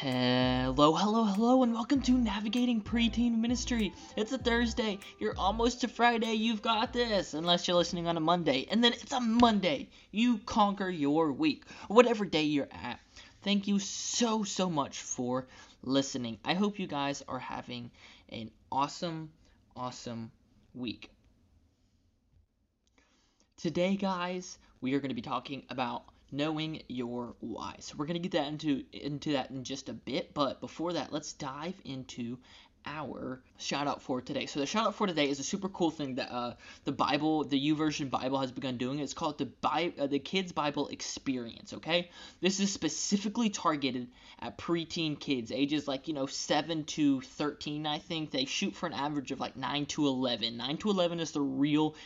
Hello, hello, hello, and welcome to Navigating Preteen Ministry. It's a Thursday. You're almost to Friday. You've got this, unless you're listening on a Monday. And then it's a Monday. You conquer your week, whatever day you're at. Thank you so, so much for listening. I hope you guys are having an awesome, awesome week. Today, guys, we are going to be talking about knowing your why. So we're going to get that into into that in just a bit, but before that, let's dive into our shout out for today. So the shout out for today is a super cool thing that uh, the Bible, the YouVersion Bible has begun doing. It's called the Bi- uh, the Kids Bible Experience. Okay, this is specifically targeted at preteen kids, ages like you know seven to thirteen. I think they shoot for an average of like nine to eleven. Nine to eleven is the real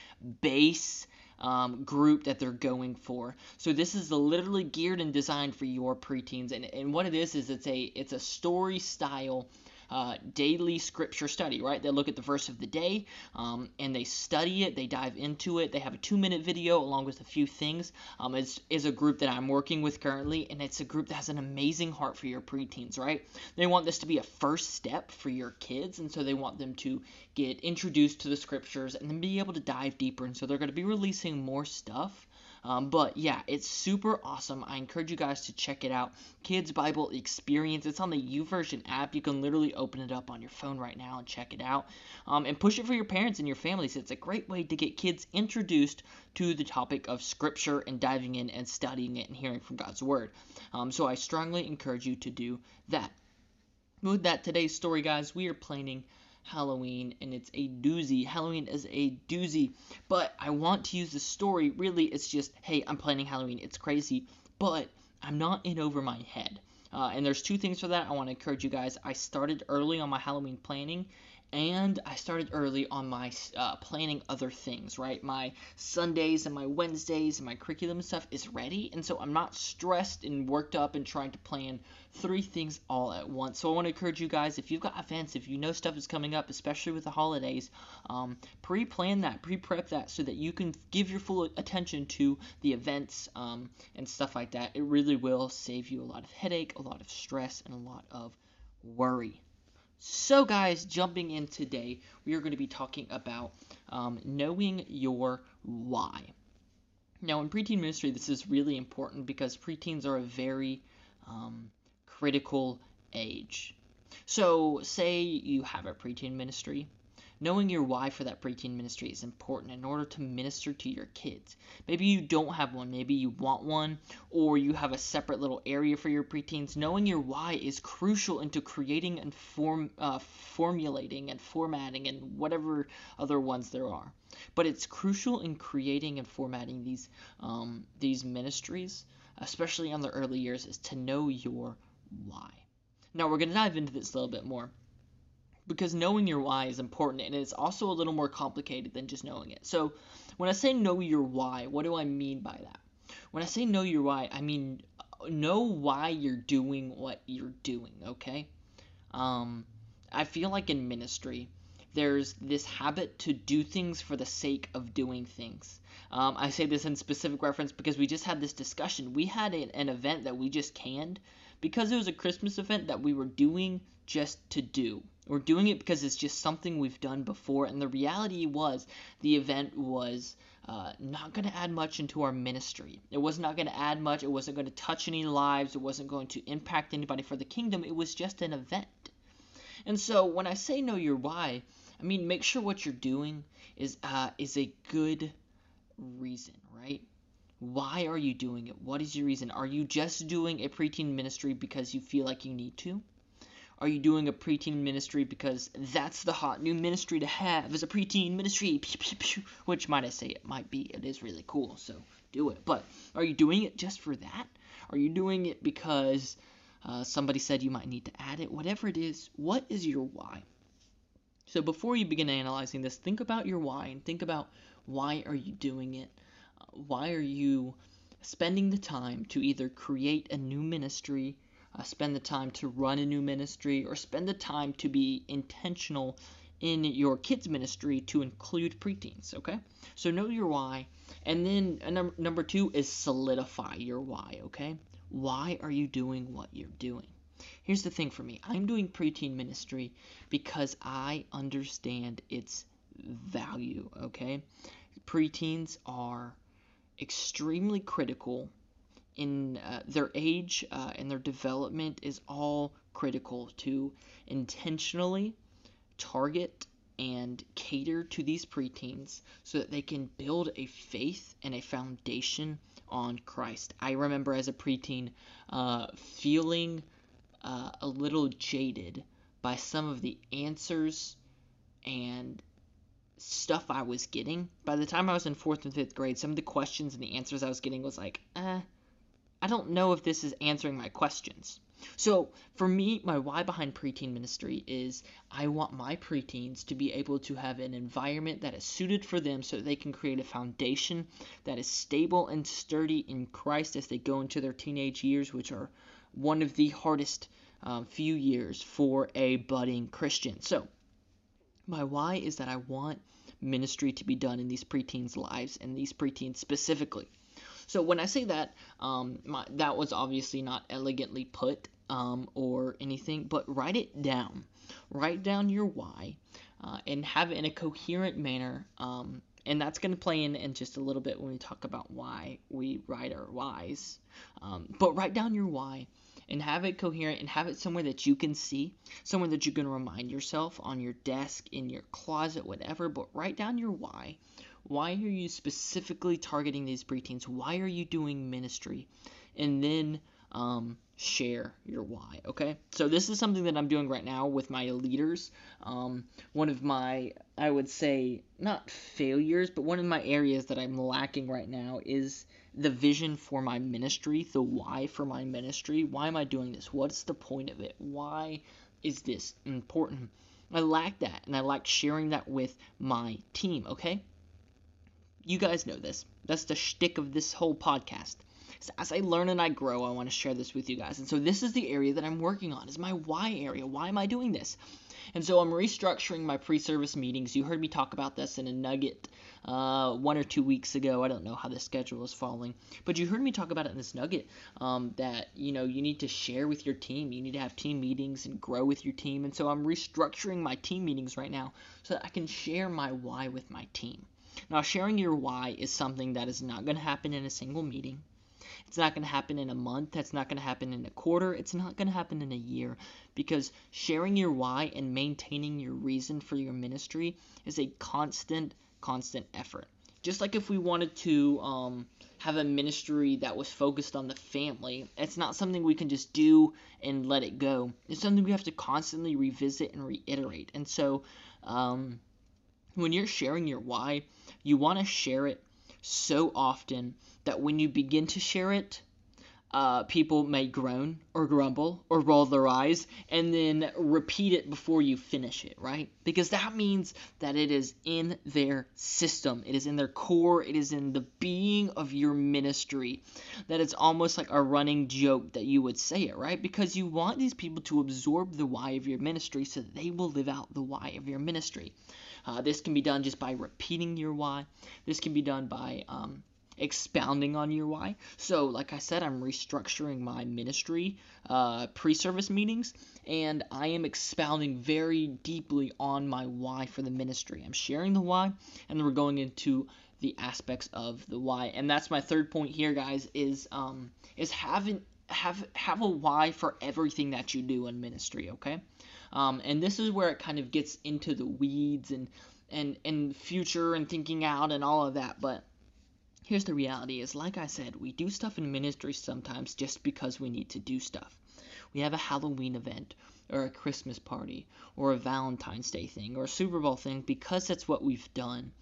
base um, group that they're going for. So this is literally geared and designed for your preteens, and, and what it is is it's a it's a story style uh, daily scripture study, right? They look at the verse of the day um, and they study it, they dive into it. They have a two minute video along with a few things. Um, it's, is a group that I'm working with currently, and it's a group that has an amazing heart for your preteens, right? They want this to be a first step for your kids, and so they want them to get introduced to the scriptures and then be able to dive deeper. And so they're going to be releasing more stuff um, but yeah, it's super awesome. I encourage you guys to check it out. Kids Bible Experience. It's on the YouVersion app. You can literally open it up on your phone right now and check it out. Um, and push it for your parents and your families. It's a great way to get kids introduced to the topic of Scripture and diving in and studying it and hearing from God's Word. Um, so I strongly encourage you to do that. With that, today's story, guys, we are planning Halloween, and it's a doozy. Halloween is a doozy. But I want to use the story. Really, it's just, hey, I'm planning Halloween. It's crazy, but I'm not in over my head. Uh, and there's two things for that. I want to encourage you guys. I started early on my Halloween planning, and I started early on my uh, planning other things, right? My Sundays and my Wednesdays and my curriculum and stuff is ready, and so I'm not stressed and worked up and trying to plan three things all at once. So I want to encourage you guys, if you've got events, if you know stuff is coming up, especially with the holidays, um, pre-plan that, pre-prep that, so that you can give your full attention to the events um, and stuff like that. It really will save you a lot of headache, a lot of stress, and a lot of worry. So, guys, jumping in today, we are going to be talking about um, knowing your why. Now, in preteen ministry, this is really important because preteens are a very um, critical age. So, say you have a preteen ministry Knowing your why for that preteen ministry is important in order to minister to your kids. Maybe you don't have one, maybe you want one, or you have a separate little area for your preteens. Knowing your why is crucial into creating and form, uh, formulating and formatting and whatever other ones there are. But it's crucial in creating and formatting these um, these ministries, especially on the early years, is to know your why. Now we're going to dive into this a little bit more because knowing your why is important and it's also a little more complicated than just knowing it. So, when I say know your why, what do I mean by that? When I say know your why, I mean know why you're doing what you're doing, okay? Um, I feel like in ministry, there's this habit to do things for the sake of doing things. Um, I say this in specific reference because we just had this discussion. We had an, an event that we just canned because it was a Christmas event that we were doing just to do. We're doing it because it's just something we've done before, and the reality was the event was uh, not going to add much into our ministry. It was not going to add much. It wasn't going to touch any lives. It wasn't going to impact anybody for the kingdom. It was just an event. And so when I say know your why, I mean make sure what you're doing is uh, is a good reason, right? Why are you doing it? What is your reason? Are you just doing a preteen ministry because you feel like you need to? Are you doing a preteen ministry because that's the hot new ministry to have is a preteen ministry? Which might I say it might be. It is really cool, so do it. But are you doing it just for that? Are you doing it because uh, somebody said you might need to add it? Whatever it is, what is your why? So before you begin analyzing this, think about your why and think about why are you doing it? Why are you spending the time to either create a new ministry uh, spend the time to run a new ministry, or spend the time to be intentional in your kids' ministry to include preteens, okay? So know your why. And then uh, num- number two is solidify your why, okay? Why are you doing what you're doing? here's the thing for me I'm doing preteen ministry because I understand its value, okay? Preteens are extremely critical in uh, their age uh, and their development is all critical to intentionally target and cater to these preteens so that they can build a faith and a foundation on Christ. I remember as a preteen uh, feeling uh, a little jaded by some of the answers and stuff I was getting. By the time I was in fourth and fifth grade, some of the questions and the answers I was getting was like, eh, I don't know if this is answering my questions. So, for me, my why behind preteen ministry is I want my preteens to be able to have an environment that is suited for them so they can create a foundation that is stable and sturdy in Christ as they go into their teenage years, which are one of the hardest um, few years for a budding Christian. So, my why is that I want ministry to be done in these preteens' lives and these preteens specifically. So when I say that, um, my, that was obviously not elegantly put um, or anything, but write it down. Write down your why uh, and have it in a coherent manner. Um, and that's going to play in in just a little bit when we talk about why we write our whys. Um, but write down your why and have it coherent and have it somewhere that you can see, somewhere that you can remind yourself on your desk, in your closet, whatever. But write down your why. Why are you specifically targeting these preteens? Why are you doing ministry? And then um, share your why. Okay, so this is something that I'm doing right now with my leaders. Um, one of my, I would say, not failures, but one of my areas that I'm lacking right now is the vision for my ministry, the why for my ministry. Why am I doing this? What's the point of it? Why is this important? I lack that, and I lack sharing that with my team. Okay, you guys know this. That's the shtick of this whole podcast. So as I learn and I grow, I want to share this with you guys. And so this is the area that I'm working on. Is my why area. Why am I doing this? And so I'm restructuring my pre-service meetings. You heard me talk about this in a nugget uh, one or two weeks ago. I don't know how the schedule is falling, but you heard me talk about it in this nugget um, that you know you need to share with your team. You need to have team meetings and grow with your team. And so I'm restructuring my team meetings right now so that I can share my why with my team. Now, sharing your why is something that is not going to happen in a single meeting. It's not going to happen in a month. That's not going to happen in a quarter. It's not going to happen in a year because sharing your why and maintaining your reason for your ministry is a constant, constant effort. Just like if we wanted to um, have a ministry that was focused on the family, it's not something we can just do and let it go. It's something we have to constantly revisit and reiterate. And so, um, when you're sharing your why, you want to share it so often that when you begin to share it, uh, people may groan or grumble or roll their eyes and then repeat it before you finish it, right? Because that means that it is in their system, it is in their core, it is in the being of your ministry. That it's almost like a running joke that you would say it, right? Because you want these people to absorb the why of your ministry so they will live out the why of your ministry. Uh, this can be done just by repeating your why. This can be done by um, expounding on your why. So, like I said, I'm restructuring my ministry uh, pre service meetings, and I am expounding very deeply on my why for the ministry. I'm sharing the why, and then we're going into the aspects of the why. And that's my third point here, guys, is um, is having have have a why for everything that you do in ministry, okay? Um, and this is where it kind of gets into the weeds and and and future and thinking out and all of that. But here's the reality: is like I said, we do stuff in ministry sometimes just because we need to do stuff. We have a Halloween event or a Christmas party or a Valentine's Day thing or a Super Bowl thing because that's what we've done.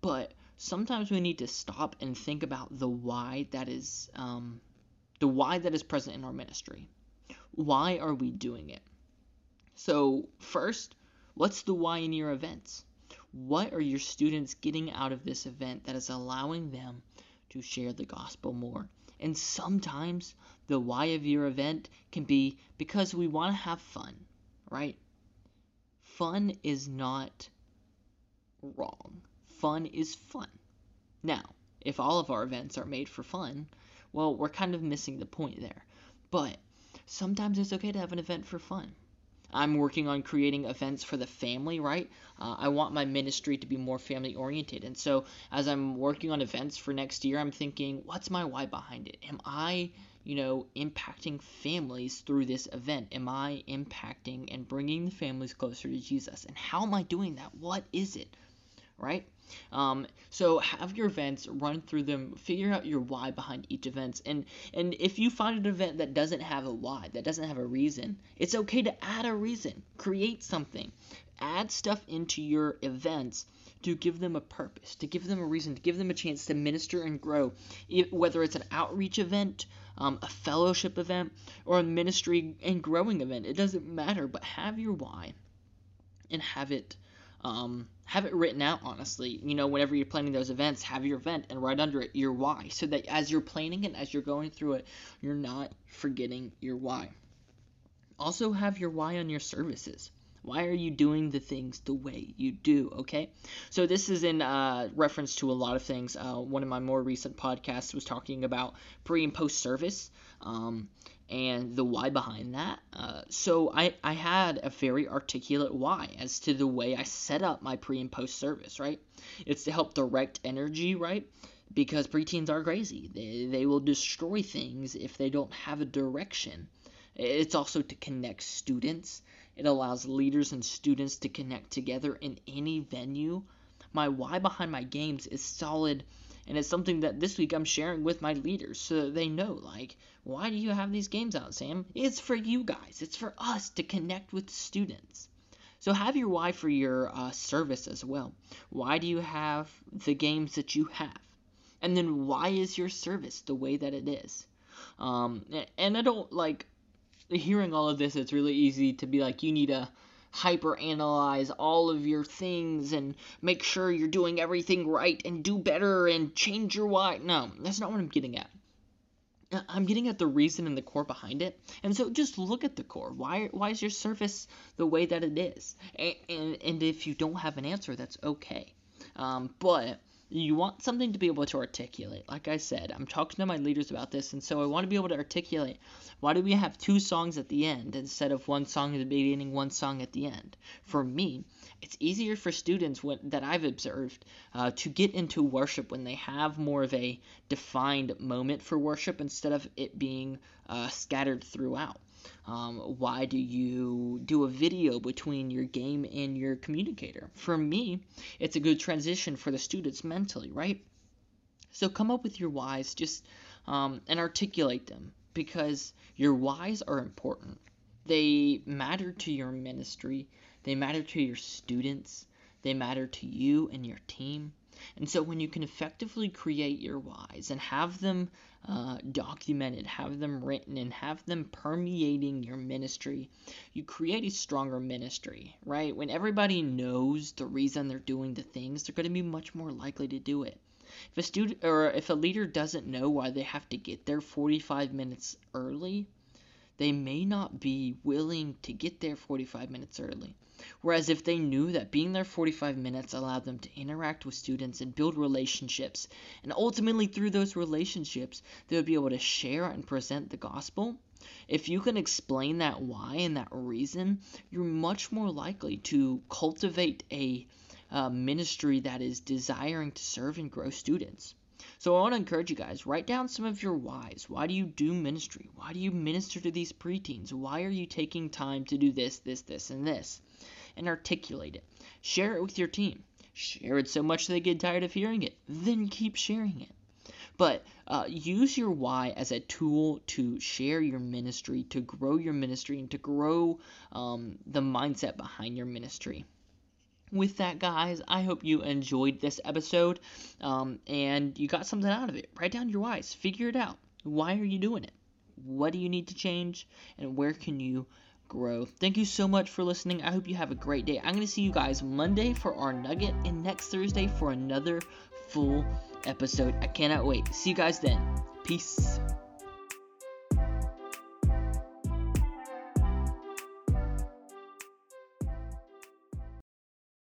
But sometimes we need to stop and think about the why that is um, the why that is present in our ministry. Why are we doing it? So, first, what's the why in your events? What are your students getting out of this event that is allowing them to share the gospel more? And sometimes the why of your event can be because we want to have fun, right? Fun is not wrong. Fun is fun. Now, if all of our events are made for fun, well, we're kind of missing the point there. But sometimes it's okay to have an event for fun. I'm working on creating events for the family, right? Uh, I want my ministry to be more family oriented. And so, as I'm working on events for next year, I'm thinking, what's my why behind it? Am I, you know, impacting families through this event? Am I impacting and bringing the families closer to Jesus? And how am I doing that? What is it? Right? Um, so have your events, run through them, figure out your why behind each event, and and if you find an event that doesn't have a why, that doesn't have a reason, it's okay to add a reason, create something, add stuff into your events to give them a purpose, to give them a reason, to give them a chance to minister and grow, whether it's an outreach event, um, a fellowship event, or a ministry and growing event. It doesn't matter, but have your why and have it um, have it written out honestly you know whenever you're planning those events have your event and right under it your why so that as you're planning it as you're going through it you're not forgetting your why also have your why on your services why are you doing the things the way you do? Okay, so this is in uh, reference to a lot of things. Uh, one of my more recent podcasts was talking about pre and post service. Um, and the why behind that. Uh, so I, I had a very articulate why as to the way I set up my pre and post service, right? It's to help direct energy, right? Because preteens are crazy. They, they will destroy things if they don't have a direction. It's also to connect students. It allows leaders and students to connect together in any venue. My why behind my games is solid and it's something that this week I'm sharing with my leaders so they know like why do you have these games out sam? It's for you guys. It's for us to connect with students. So have your why for your uh, service as well. Why do you have the games that you have? And then why is your service the way that it is? Um, and i don't like hearing all of this it's really easy to be like you need a hyper analyze all of your things and make sure you're doing everything right and do better and change your why. No, that's not what I'm getting at. I'm getting at the reason and the core behind it. And so just look at the core. Why why is your surface the way that it is? And and, and if you don't have an answer, that's okay. Um, but you want something to be able to articulate. Like I said, I'm talking to my leaders about this, and so I want to be able to articulate why do we have two songs at the end instead of one song at the beginning, one song at the end? For me, it's easier for students when, that I've observed uh, to get into worship when they have more of a defined moment for worship instead of it being uh, scattered throughout. Um, why do you do a video between your game and your communicator? For me, it's a good transition for the students mentally, right? So come up with your whys, just um, and articulate them because your whys are important. They matter to your ministry. They matter to your students. They matter to you and your team. And so when you can effectively create your whys and have them uh, documented, have them written, and have them permeating your ministry, you create a stronger ministry, right? When everybody knows the reason they're doing the things, they're going to be much more likely to do it. If a student or if a leader doesn't know why they have to get there 45 minutes early, they may not be willing to get there 45 minutes early. Whereas if they knew that being there 45 minutes allowed them to interact with students and build relationships, and ultimately through those relationships, they would be able to share and present the gospel, if you can explain that why and that reason, you're much more likely to cultivate a uh, ministry that is desiring to serve and grow students. So I want to encourage you guys, write down some of your whys. Why do you do ministry? Why do you minister to these preteens? Why are you taking time to do this, this, this, and this? And articulate it. Share it with your team. Share it so much they get tired of hearing it. Then keep sharing it. But uh, use your why as a tool to share your ministry, to grow your ministry, and to grow um, the mindset behind your ministry with that, guys, I hope you enjoyed this episode um, and you got something out of it. Write down your whys, figure it out. Why are you doing it? What do you need to change? And where can you grow? Thank you so much for listening. I hope you have a great day. I'm going to see you guys Monday for our nugget and next Thursday for another full episode. I cannot wait. See you guys then. Peace.